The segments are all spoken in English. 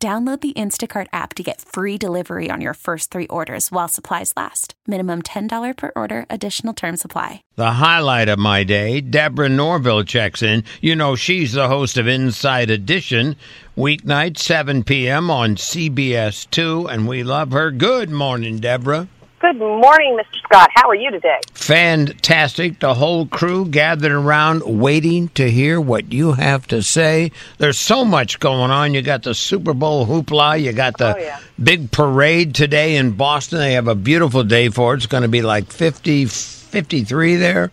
Download the Instacart app to get free delivery on your first three orders while supplies last. Minimum $10 per order, additional term supply. The highlight of my day, Deborah Norville checks in. You know, she's the host of Inside Edition, weeknight, 7 p.m. on CBS 2, and we love her. Good morning, Deborah. Good morning, Mr. Scott. How are you today? Fantastic. The whole crew gathered around waiting to hear what you have to say. There's so much going on. You got the Super Bowl hoopla. You got the Oh, yeah. big parade today in Boston. They have a beautiful day for it. It's going to be like 50, 53 there.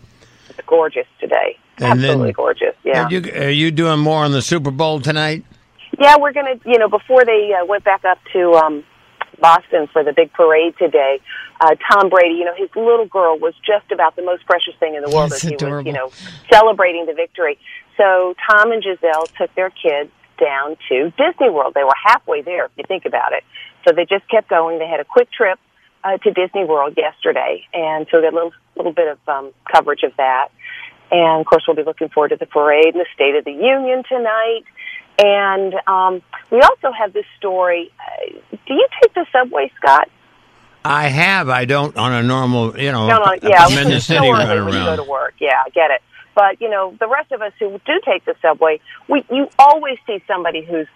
It's gorgeous today. And then- Absolutely gorgeous. Yeah. Are you, are you doing more on the Super Bowl tonight? yeah, we're going to, you know, before they uh, went back up to um, Boston for the big parade today, uh, Tom Brady, you know, his little girl was just about the most precious thing in the world That's as he adorable. was, you know, celebrating the victory. So Tom and Gisele took their kids down to Disney World. They were halfway there, if you think about it. So they just kept going. They had a quick trip uh, to Disney World yesterday, and so we got a little little bit of um, coverage of that. And of course, we'll be looking forward to the parade and the State of the Union tonight. And um, we also have this story. Uh, do you take the subway, Scott? I have. I don't on a normal, you know, No, no, yeah, I'm in the city running you go to work. Yeah, I get it. But you know, the rest of us who do take the subway, we you always see somebody who's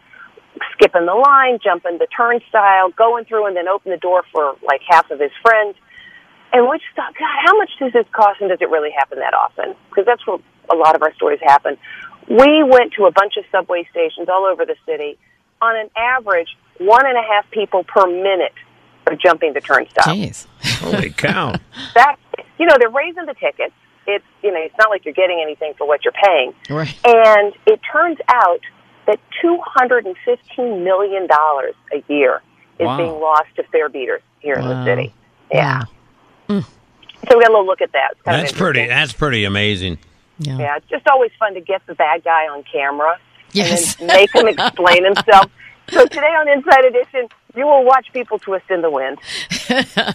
skipping the line, jumping the turnstile, going through, and then open the door for like half of his friends. And we just thought, God, how much does this cost, and does it really happen that often? Because that's where a lot of our stories happen. We went to a bunch of subway stations all over the city. On an average, one and a half people per minute are jumping the turnstile Jeez. Holy cow! that you know they're raising the tickets it's you know it's not like you're getting anything for what you're paying Right. and it turns out that 215 million dollars a year is Wow. being lost to fare beaters here in the city yeah Wow. Mm. so we got a little look at that It's kind of That's pretty. That's pretty amazing. Yeah. yeah it's just always fun to get the bad guy on camera Yes. and then make him explain himself so today on inside edition you will watch people twist in the wind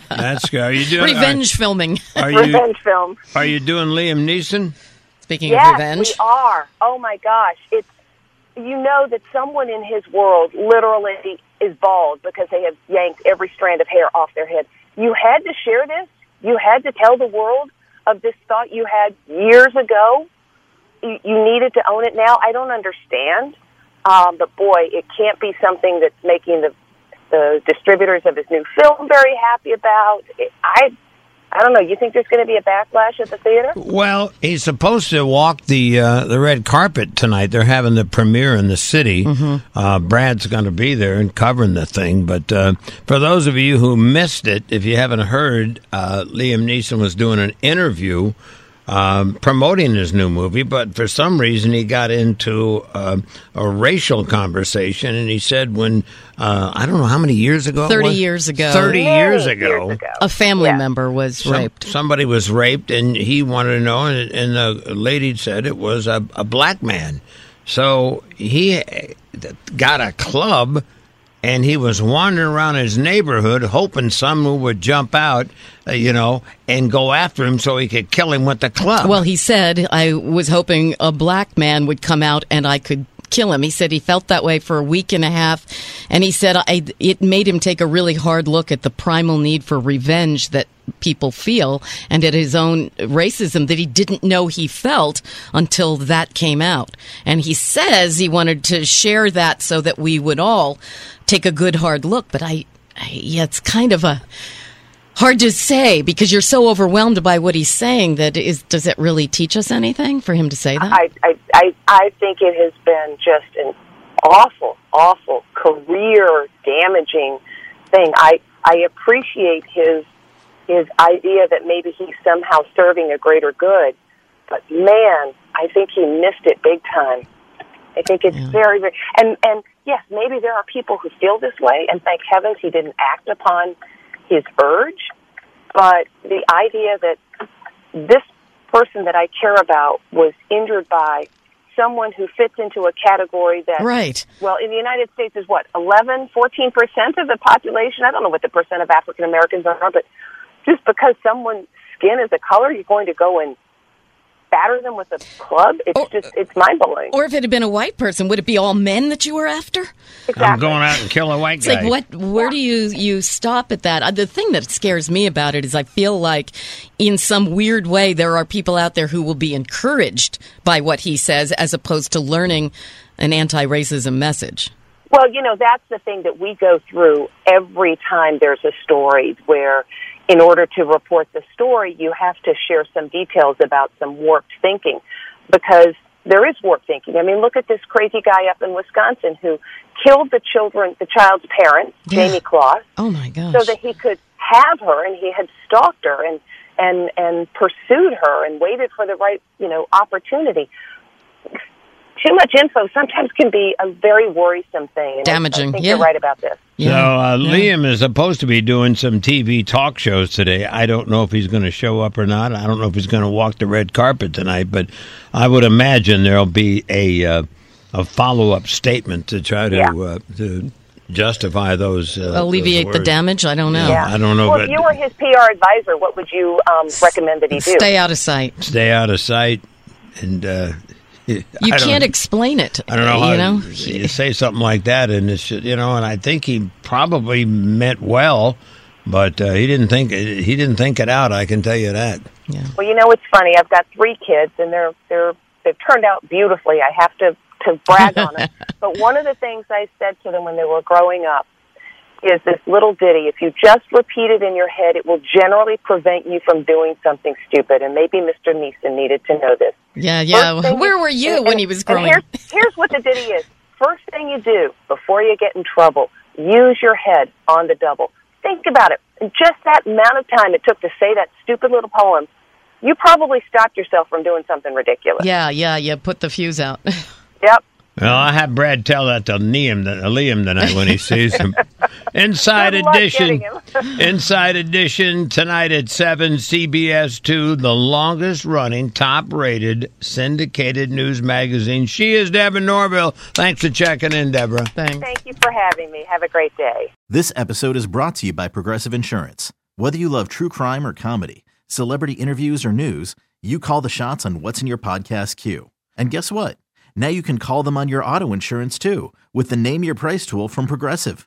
That's good. Are you doing Revenge filming. Are, are you revenge film are you doing Liam Neeson? Speaking Yes, of revenge. we are. Oh my gosh, it's you know that someone in his world literally is bald because they have yanked every strand of hair off their head. You had to share this. You had to tell the world of this thought you had years ago. You, you needed to own it now. I don't understand, um, but boy, it can't be something that's making the the distributors of his new film very happy about. It, I I don't know. You think there's going to be a backlash at the theater? Well, he's supposed to walk the uh, the red carpet tonight. They're having the premiere in the city. Uh, Brad's going to be there and covering the thing. But uh, for those of you who missed it, if you haven't heard, uh, Liam Neeson was doing an interview um, promoting his new movie, but for some reason he got into uh, a racial conversation, and he said when uh, I don't know how many years ago, 30 was? years ago. thirty years ago, Years ago. A family Yeah. member was some- raped. Somebody was raped, and he wanted to know, and, and the lady said it was a, a black man. So he eh, got a club, and he was wandering around his neighborhood, hoping someone would jump out, uh, you know, and go after him so he could kill him with the club. Well, he said, I was hoping a black man would come out and I could kill him. He said he felt that way for a week and a half. And he said I, it made him take a really hard look at the primal need for revenge that people feel and at his own racism that he didn't know he felt until that came out. And he says he wanted to share that so that we would all take a good hard look. But I, I yeah, it's kind of a, hard to say because you're so overwhelmed by what he's saying that is does it really teach us anything for him to say that I, I, I, I think it has been just an awful, awful career damaging thing. I, I appreciate his his idea that maybe he's somehow serving a greater good, but man, I think he missed it big time. I think it's Yeah. very, very, and and yes, maybe there are people who feel this way, and thank heavens he didn't act upon his urge. But the idea that this person that I care about was injured by someone who fits into a category that Right. well, in the United States is what, 11, 14% of the population? I don't know what the percent of African Americans are, but just because someone's skin is a color, you're going to go and batter them with a club? It's Or- just, it's mind blowing. Or if it had been a white person, would it be all men that you were after? Exactly. I'm going out and kill a white It's guy. like what? Where do you you stop at that? Uh, The thing that scares me about it is I feel like, in some weird way, there are people out there who will be encouraged by what he says, as opposed to learning an anti-racism message. Well, you know, that's the thing that we go through every time there's a story where, in order to report the story, you have to share some details about some warped thinking because there is warped thinking. I mean, look at this crazy guy up in Wisconsin who killed the children, the child's parents, Yeah. Jayme Closs, Oh my gosh! so that he could have her and he had stalked her and and and pursued her and waited for the right you know opportunity too much info sometimes can be a very worrisome thing and I- Damaging, i, think yeah. you're right about this So uh, Liam is supposed to be doing some TV talk shows today. I don't know if he's going to show up or not. I don't know if he's going to walk the red carpet tonight, but I would imagine there'll be a uh, a follow up statement to try to Yeah. uh, to justify those uh, alleviate those the damage. I don't know. Yeah. I don't know, well but- if you were his pr advisor what would you um, recommend that he do Stay out of sight. Stay out of sight, and uh, You I can't explain it. I don't know how You know. you say something like that, and it's you know, and I think he probably meant well, but uh, he didn't think he didn't think it out. I can tell you that. well you know it's funny i've got three kids and they're they're they've turned out beautifully i have to to brag on them but one of the things i said to them when they were growing up is this little ditty. If you just repeat it in your head, it will generally prevent you from doing something stupid. And maybe Mr. Neeson needed to know this. Yeah, yeah. Where you- were you and- when he was growing? Here's, here's what the ditty is. First thing you do before you get in trouble, use your head on the double. Think about it. In just that amount of time it took to say that stupid little poem, you probably stopped yourself from doing something ridiculous. Yeah, yeah, yeah. Put the fuse out. Yep. Well, I have Brad tell that to Liam, uh, Liam tonight when he sees him. Inside Good edition, getting him. Inside edition tonight at seven, CBS two, the longest running, top rated syndicated news magazine. She is Deborah Norville. Thanks for checking in, Deborah. Thanks. Thank you for having me. Have a great day. This episode is brought to you by Progressive Insurance. Whether you love true crime or comedy, celebrity interviews or news, you call the shots on what's in your podcast queue. And guess what? Now you can call them on your auto insurance too with the Name Your Price tool from Progressive.